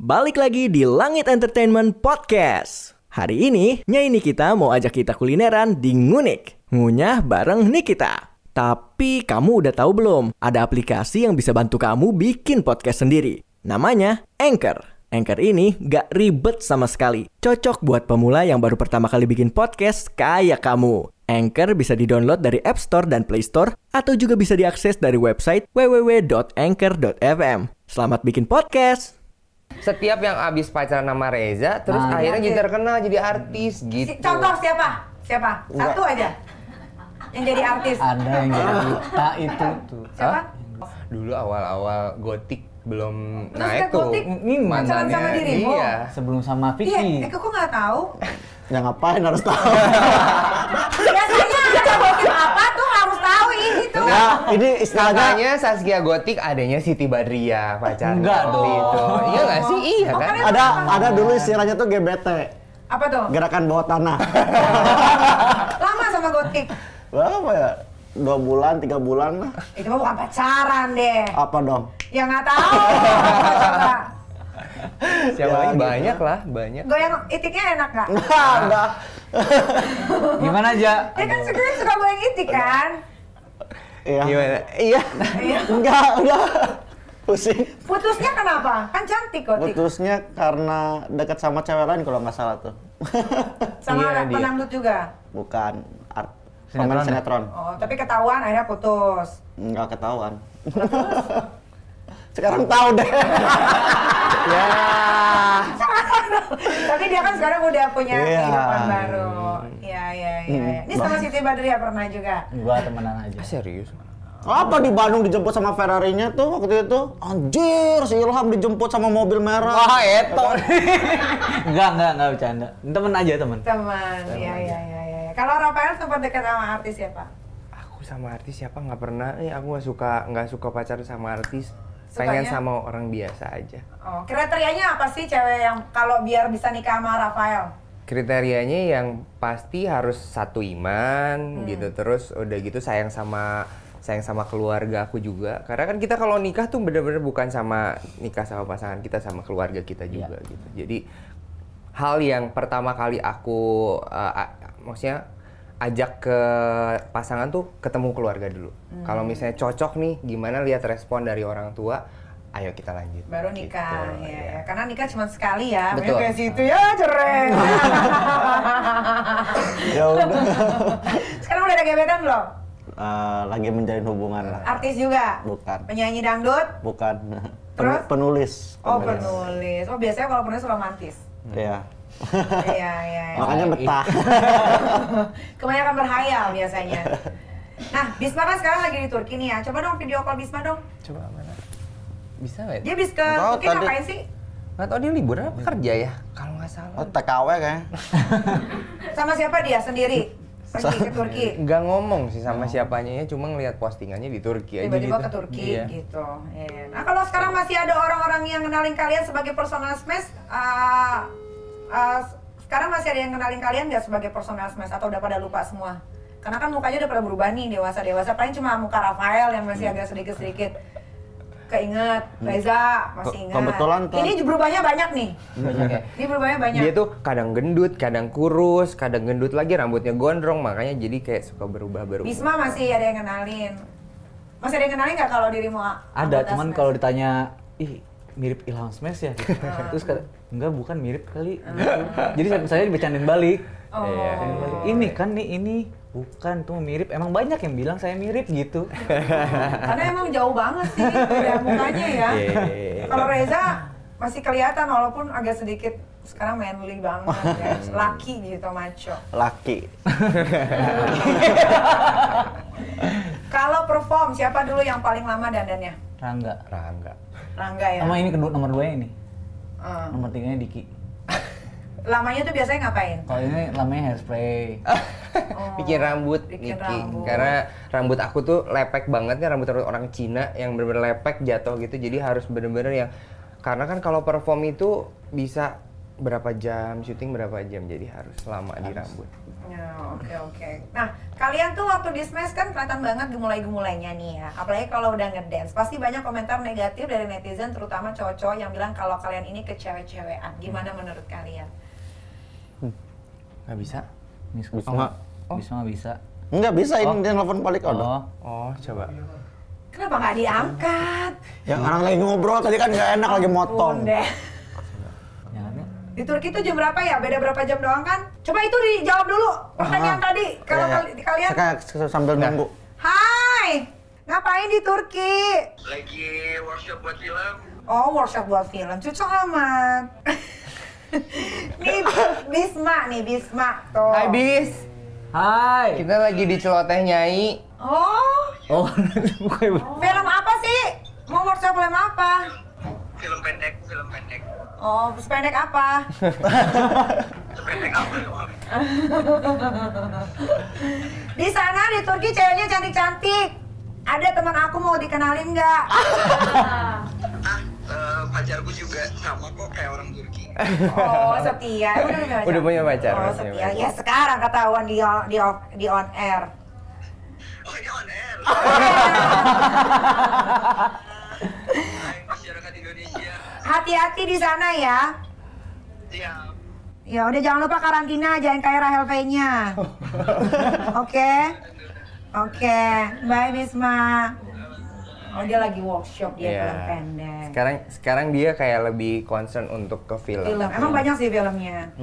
Balik lagi di Langit Entertainment Podcast. Hari ini, Nyai Nikita mau ajak kita kulineran di Ngunik. Ngunyah bareng Nikita. Tapi kamu udah tahu belum? Ada aplikasi yang bisa bantu kamu bikin podcast sendiri. Namanya Anchor. Anchor ini gak ribet sama sekali. Cocok buat pemula yang baru pertama kali bikin podcast kayak kamu. Anchor bisa di-download dari App Store dan Play Store atau juga bisa diakses dari website www.anchor.fm. Selamat bikin podcast! Setiap yang abis pacaran sama Reza, terus Nah, akhirnya iya. jadi terkenal jadi artis gitu. Contoh siapa? Siapa? Satu aja. Yang jadi artis. Ada yang jadi kita itu tuh. Siapa? Hah? Dulu awal-awal gotik belum Terus naik tuh. Ini pacaran sama dirimu? Iya. Sebelum sama Iya, Vicky. eh kok nggak tahu? Ya ngapain harus tahu? Biasanya ada gosip apa tuh harus tahu ini tuh. ya, ini istilahnya Kakaknya Saskia Gotik, adanya Siti Badriah pacarnya. Enggak waktu dong. Itu. Iya nggak sih? Iya Oh, kan? ada ada dulu istilahnya tuh GBT, Apa tuh? gerakan bawah tanah. Lama sama gotik. Berapa ya? Dua bulan, tiga bulan lah. Itu mah bukan pacaran deh. Apa dong? Ya nggak tahu. Siapa Ya, lagi? gitu. Banyak lah, banyak. Goyang itiknya enak nggak? Enggak. Gimana aja? Dia kan sekarang suka goyang itik kan? Iya. Gimana? Iya. Iya. Enggak, udah. Pusing. Putusnya kenapa? Kan cantik gotik. Putusnya karena dekat sama cewek lain kalau nggak salah tuh. Sama Iya, penangdut juga. Bukan art Sinetron pemain ya? sinetron. Oh, tapi ketahuan akhirnya putus. Enggak ketahuan. Sekarang tahu deh. Ya. Tapi dia kan sekarang udah punya Iya. kehidupan baru. Iya. Ini sama Siti Badriah pernah juga. Gua temenan aja. Ah, Serius? Apa di Bandung dijemput sama Ferrarinya tuh waktu itu? Anjir, si Ilham dijemput sama mobil merah. Wah, eto. Enggak, enggak, enggak bercanda. Temen aja, temen. Teman. Iya, iya, iya, iya. Kalau Rafael sempat dekat sama artis siapa? Aku sama artis siapa nggak pernah. Eh, aku nggak suka nggak suka pacaran sama artis. Pengen Sukanya? sama orang biasa aja. Oh, kriterianya apa sih cewek yang kalau biar bisa nikah sama Rafael? Kriterianya yang pasti harus satu iman Hmm. gitu. Terus udah gitu sayang sama sayang sama keluarga aku juga. Karena kan kita kalau nikah tuh bener-bener bukan sama nikah sama pasangan kita sama keluarga kita juga gitu. Jadi hal yang pertama kali aku uh, a- maksudnya ajak ke pasangan tuh ketemu keluarga dulu. Hmm. kalau misalnya cocok nih gimana lihat respon dari orang tua ayo kita lanjut Baru nikah, Gitu, ya, iya. ya. Karena nikah cuma sekali ya. Betul. Kayak situ ya, cerai. Ya udah. Sekarang udah ada gebetan belum? Eh, lagi menjalin hubungan lah. Artis juga? Bukan. Penyanyi dangdut? Bukan. Terus? Pen- penulis. Oh, penulis. Oh, biasanya kalau penulis romantis. Iya. Iya, iya. iya. Makanya betah. Kebanyakan berhayal biasanya. Nah, Bisma kan sekarang lagi di Turki nih ya. Coba dong video call Bisma dong. coba mana bisa nggak ya? Dia bis ke Nggak tahu, Turki tadi- ngapain sih? Nggak tahu dia liburan apa kerja ya? Kalau nggak salah. Oh, TKW kayaknya. Sama siapa dia sendiri? Pergi ke Turki. Nggak ngomong sih sama siapanya ya, cuma ngeliat postingannya di Turki aja Tiba-tiba gitu. ke Turki Iya. gitu. Iya. Nah, kalau sekarang masih ada orang-orang yang kenalin kalian sebagai personal smash, uh, uh, sekarang masih ada yang kenalin kalian nggak sebagai personal smash atau udah pada lupa semua? Karena kan mukanya udah pada berubah nih dewasa-dewasa. Paling cuma muka Rafael yang masih agak sedikit-sedikit keinget. Reza masih ingat. kebetulan tuh- Ini berubahnya banyak nih. Banyak ya. Ini berubahnya banyak. Dia tuh kadang gendut, kadang kurus, kadang gendut lagi rambutnya gondrong, makanya jadi kayak suka berubah-berubah. Bisma masih ada yang kenalin. Masih ada yang kenalin nggak kalau dirimu a- Ada, cuman kalau ditanya, ih mirip Ilham Smash ya? Gitu. Terus kata, enggak bukan mirip kali. Gitu. Jadi saya, saya dibecandain balik. Oh. Iya. Bercandain. Ini kan nih, ini bukan tuh mirip. Emang banyak yang bilang saya mirip gitu. Karena emang jauh banget sih beda mukanya ya. Iya. Kalau Reza masih kelihatan walaupun agak sedikit sekarang manly banget ya. Laki gitu maco. Laki. Kalau perform siapa dulu yang paling lama dandannya? Rangga. Rangga. Rangga ya. Sama ini kedua nomor dua ini. Eh, Nomor tiganya Diki. lamanya tuh biasanya ngapain? Kalau ini namanya hairspray. Oh, Bikin rambut, bikin Niki. rambut. Karena rambut aku tuh lepek banget kan rambut orang Cina yang bener-bener lepek jatuh gitu. Jadi harus bener-bener yang karena kan kalau perform itu bisa berapa jam syuting berapa jam jadi harus lama di rambut. Ya, oke oke. Nah, kalian tuh waktu di Smash kan kelihatan banget gemulai-gemulainya nih ya. Apalagi kalau udah ngedance. Pasti banyak komentar negatif dari netizen terutama cowok-cowok yang bilang kalau kalian ini kecewe-cewean. Gimana menurut kalian? Nggak bisa? Bisa Bisa nggak? Bisa nggak bisa. Enggak bisa ini dia nelfon balik oh. Oh, Oh coba. Kenapa nggak diangkat? Ya orang lagi ngobrol tadi kan nggak enak lagi motong. Deh. Ya. Di Turki itu jam berapa ya? Beda berapa jam doang kan? Coba itu dijawab dulu pertanyaan Aha. tadi. Kalau Iya, iya. kali- kalian Saya sambil nunggu. Hai, ngapain di Turki? lagi workshop buat film Oh, workshop buat film. Cocok amat. nih Bisma nih Bisma tuh. Hai bis, Hai. kita lagi di celoteh nyai. Oh, Oh, bukan. film apa sih? Mau workshop film apa? Film pendek film pendek Oh, sependek apa? sependek apa Di sana di Turki ceweknya cantik-cantik. Ada teman aku mau dikenalin nggak? ah eh, pacarku juga sama kok kayak orang Turki Oh, setia. Udah, punya pacar? Udah punya pacar, Oh, setia. pacar. Ya sekarang ketahuan di di di on air. oh ini on air Hai masyarakat Indonesia Hati-hati di sana ya. siap Ya udah jangan lupa karantina, jangan kayak Rahel V-nya. Oke? Oke, bye Bisma. Oh dia lagi workshop dia Iya. film pendek. Sekarang sekarang dia kayak lebih concern untuk ke film. Film, emang banyak sih filmnya.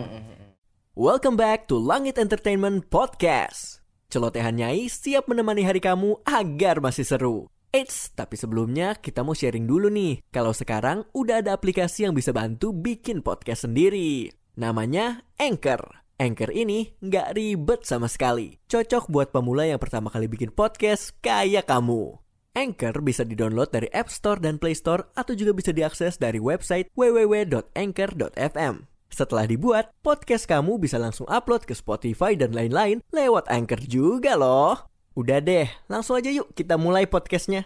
Welcome back to Langit Entertainment Podcast. Celotehan Nyai siap menemani hari kamu agar masih seru. Eits, tapi sebelumnya kita mau sharing dulu nih. Kalau sekarang udah ada aplikasi yang bisa bantu bikin podcast sendiri. Namanya Anchor. Anchor ini nggak ribet sama sekali. Cocok buat pemula yang pertama kali bikin podcast kayak kamu. Anchor bisa didownload dari App Store dan Play Store atau juga bisa diakses dari website www.anchor.fm. Setelah dibuat, podcast kamu bisa langsung upload ke Spotify dan lain-lain lewat Anchor juga loh. Udah deh, langsung aja yuk kita mulai podcastnya.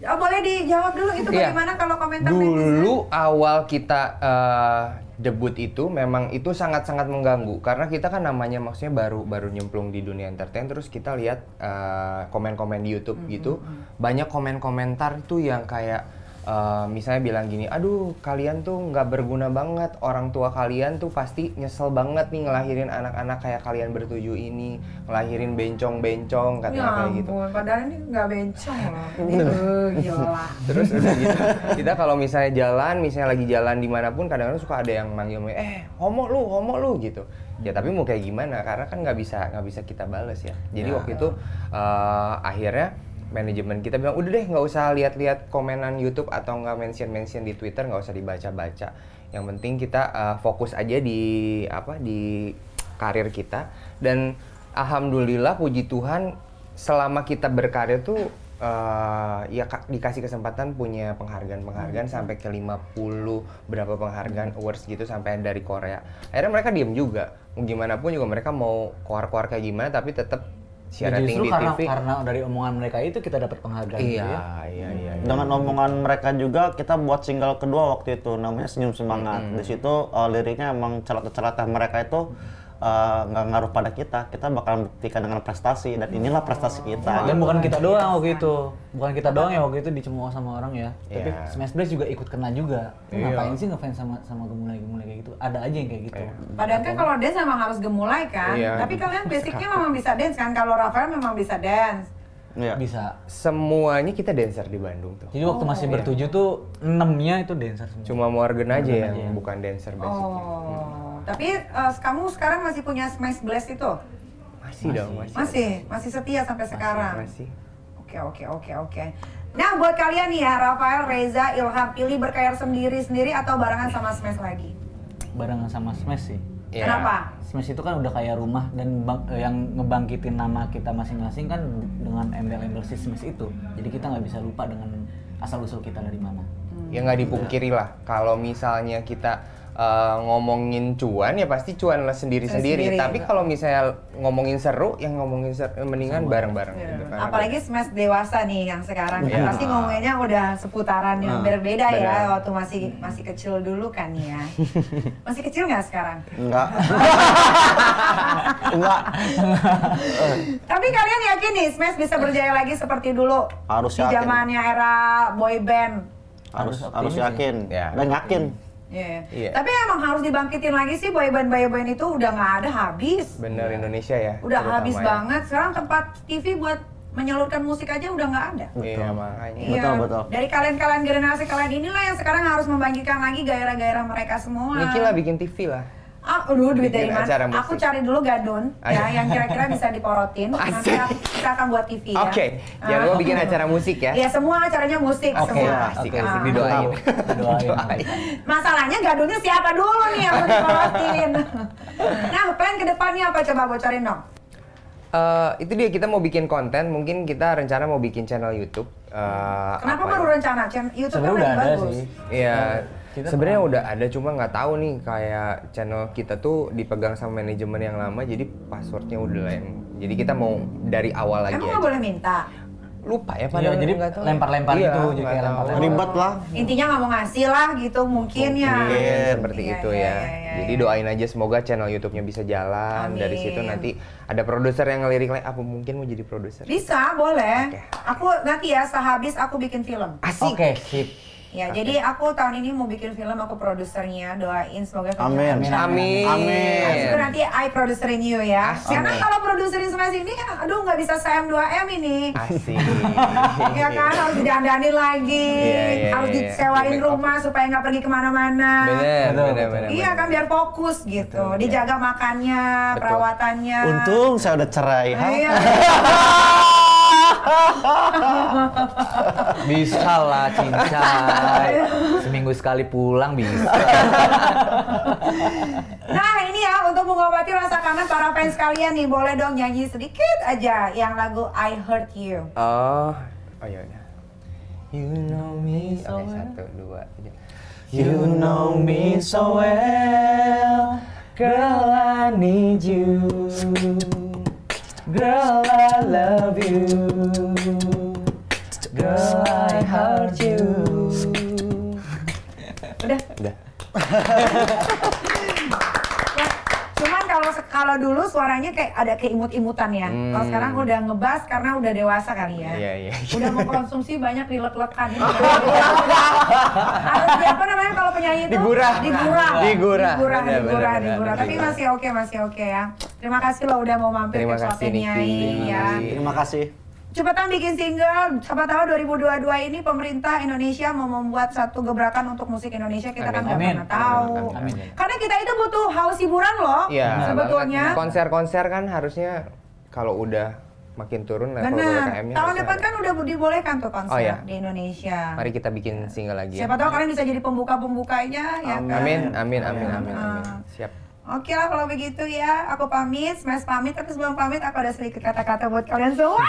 Oh boleh dijawab dulu itu Iya. bagaimana kalau komentar netizen? Dulu awal kita eh, debut itu memang itu sangat-sangat mengganggu karena kita kan namanya maksudnya baru baru nyemplung di dunia entertain terus kita lihat eh, komen-komen di YouTube gitu banyak komen-komentar tuh yang kayak eh, misalnya bilang gini, aduh kalian tuh nggak berguna banget orang tua kalian tuh pasti nyesel banget nih ngelahirin anak-anak kayak kalian bertujuh ini ngelahirin bencong-bencong katanya Ya kayak gitu. ampun, padahal ini nggak bencong loh. Gila. Terus udah gitu, kita kalau misalnya jalan, misalnya lagi jalan di mana pun, kadang-kadang suka ada yang manggil, eh homo lu, homo lu gitu. Ya tapi mau kayak gimana? Karena kan nggak bisa nggak bisa kita bales ya. Jadi waktu itu eh, akhirnya manajemen kita bilang udah deh nggak usah lihat-lihat komenan YouTube atau nggak mention-mention di Twitter nggak usah dibaca-baca. Yang penting kita eh, fokus aja di apa di karir kita dan alhamdulillah puji Tuhan selama kita berkarir tuh eh, ya ka- dikasih kesempatan punya penghargaan-penghargaan sampai ke 50 berapa penghargaan awards gitu sampai dari Korea. Akhirnya mereka diem juga. Gimana pun juga mereka mau keluar-keluar kayak gimana tapi tetap siaran justru di karena TV. karena dari omongan mereka itu kita dapat penghargaan gitu Iya, ya. iya, iya. iya. Dengan omongan mereka juga kita buat single kedua waktu itu namanya Senyum Semangat. Di situ uh, liriknya emang celoteh-celoteh mereka itu nggak ngaruh pada kita. Kita bakal buktikan dengan prestasi dan inilah prestasi kita. Dan bukan kita doang waktu itu. Bukan kita doang ya waktu itu dicemooh sama orang ya. Tapi Iya. Smash Bros juga ikut kena juga. Iya. Ngapain sih ngefans sama sama gemulai-gemulai kayak gitu? Ada aja yang kayak gitu. Padahal kan kalau dance memang harus gemulai kan. Iya. Tapi kalian basicnya memang bisa dance kan. Kalau Rafael memang bisa dance. Iya. Bisa. Semuanya kita dancer di Bandung tuh. Jadi waktu masih bertujuh tuh enamnya itu dancer semua. Cuma Morgan aja Morgan yang aja. bukan dancer basicnya. Oh. Tapi eh, kamu sekarang masih punya Smash Blast itu? Masih, dong, masih. Masih, masih setia sampai sekarang. Masih. Oke oke oke oke. Nah buat kalian nih ya, Rafael, Reza, Ilham, pilih berkarir sendiri-sendiri atau barengan sama Smash lagi? Barengan sama Smash sih. Iya. Kenapa? Smash itu kan udah kayak rumah dan bang- eh, yang ngebangkitin nama kita masing-masing kan dengan embel-embel si Smash itu. Jadi kita nggak bisa lupa dengan asal usul kita dari mana. ya nggak dipungkiri lah kalau misalnya kita eh, ngomongin cuan ya pasti cuan lah sendiri-sendiri. Sendiri. Tapi kalau misalnya ngomongin seru, yang ngomongin seru, mendingan bareng-bareng gitu kan. Apalagi smash dewasa nih yang sekarang Iya. pasti ngomonginnya udah seputaran yang berbeda ya waktu masih masih kecil dulu kan ya. masih kecil nggak sekarang? Enggak. Enggak. Tapi kalian yakin nih Smash bisa berjaya lagi seperti dulu? Harus di zamannya era boy band. Harus Harus yakin Ya. dan yakin. Iya. Iya. Tapi emang harus dibangkitin lagi sih boy band boy band itu udah nggak ada habis. Bener Indonesia ya. Udah terutama habis ya. banget. Sekarang tempat TV buat menyalurkan musik aja udah nggak ada. Iya makanya. Iya. Betul, betul. Dari kalian-kalian generasi kalian inilah yang sekarang harus membangkitkan lagi gairah-gairah mereka semua. Niki lah bikin TV lah. Ah, aduh duit dari mana? musik. Aku cari dulu gadun Ayo. ya yang kira-kira bisa diporotin. Nanti Asik. kita akan buat TV ya. Oke, jangan lupa bikin acara musik ya. Iya semua acaranya musik Oke, semua. Oke. asik Ah. didoain. Didoain. Masalahnya gadunnya siapa dulu nih yang diporotin. nah, plan ke depannya apa coba bocorin dong? Eh, itu dia kita mau bikin konten, mungkin kita rencana mau bikin channel YouTube. Eh, Kenapa apa baru ya? rencana? Channel YouTube kan Sebenarnya lagi udah bagus. Iya, sebenarnya udah ada cuma nggak tahu nih kayak channel kita tuh dipegang sama manajemen yang lama, jadi passwordnya udah lain. Jadi kita mau dari awal lagi. Emang nggak boleh minta? Lupa ya Iya, padahal jadi tahu. lempar-lempar Iya, itu, jadi kayak lempar-lempar. Ribet lah. Intinya nggak mau ngasih lah gitu mungkin ya. Mungkin seperti Iya, itu iya, ya. iya, iya, Jadi iya. doain aja semoga channel YouTube-nya bisa jalan. Dari situ Amin. nanti ada produser yang ngelirik lagi apa mungkin mau jadi produser. Bisa, boleh. Oke. Aku nanti ya sehabis aku bikin film. Asik. Oke, sip. Ya, jadi aku tahun ini mau bikin film, aku produsernya. Doain semoga Amin. Amin. Amin. Amin. Itu nanti I produserin you ya. Asik. Karena kalau produserin Smash ini, aduh nggak bisa sayang 2M ini. Asik. Ya kan, harus didandanin lagi. Iya, iya, harus iya. disewain up. rumah supaya nggak pergi ke mana-mana. Bener, Betul, bener, betul. bener. Iya kan, biar fokus gitu. Betul, Dijaga makannya, Betul. perawatannya. Untung saya udah cerai. ha? Iya. Bisa lah, cincai. Seminggu sekali pulang bisa. Nah ini ya untuk mengobati rasa kangen para fans kalian nih boleh dong nyanyi sedikit aja yang lagu I Hurt You. Oh, oh iya. iya. You know me. Oke, satu, dua, tiga. You know me so well, girl I need you, girl I love you, girl I hurt you. Udah. Udah. Kalau dulu suaranya kayak ada keimut-imutan ya. Kalau sekarang udah ngebas karena udah dewasa kali ya. Hmm. Iya, iya. Udah mengkonsumsi banyak dilek-lekan. Harus apa namanya kalau penyanyi itu? Digurah. Digurah. Digurah. Digurah, digurah, digurah. Tapi masih oke, masih oke ya. Terima kasih loh udah mau mampir Terima ke Niki. Nyai ya. Terima kasih. Cepetan bikin single, siapa tahu 2022 ini pemerintah Indonesia mau membuat satu gebrakan untuk musik Indonesia kita kan nggak Amin. pernah tahu. Amin, amin. Karena kita itu butuh haus hiburan loh, Iya. sebetulnya. Konser-konser kan harusnya kalau udah makin turun level. PPKM-nya. Tahun depan ada. kan udah dibolehkan tuh konser Oh, iya. di Indonesia. Mari kita bikin single lagi ya. Siapa tahu kalian bisa jadi pembuka-pembukanya ya kan. Amin, amin, amin, amin, amin. Ah. Siap. Oke lah kalau begitu ya, aku pamit, Smash pamit, tapi sebelum pamit aku ada sedikit kata-kata buat kalian semua.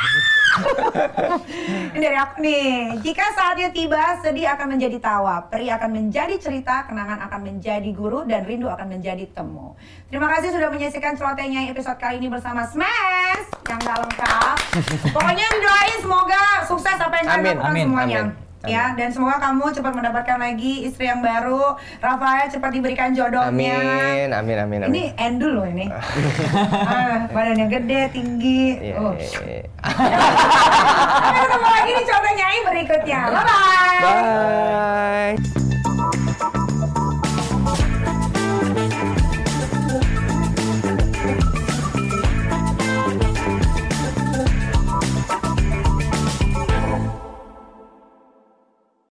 Ini dari aku nih. Jika saatnya tiba, sedih akan menjadi tawa, peri akan menjadi cerita, kenangan akan menjadi guru, dan rindu akan menjadi temu. Terima kasih sudah menyaksikan celotehnya episode kali ini bersama Smash yang gak lengkap. Pokoknya doain semoga sukses apa yang kalian lakukan semuanya. amin. Ya, dan semoga kamu cepat mendapatkan lagi istri yang baru. Rafael cepat diberikan jodohnya. Amin, amin, amin, amin. Ini endul loh ini. ah, badannya gede, tinggi. Iya, oh. iya. Sampai ketemu lagi di Coba Nyai berikutnya. Bye-bye. Bye.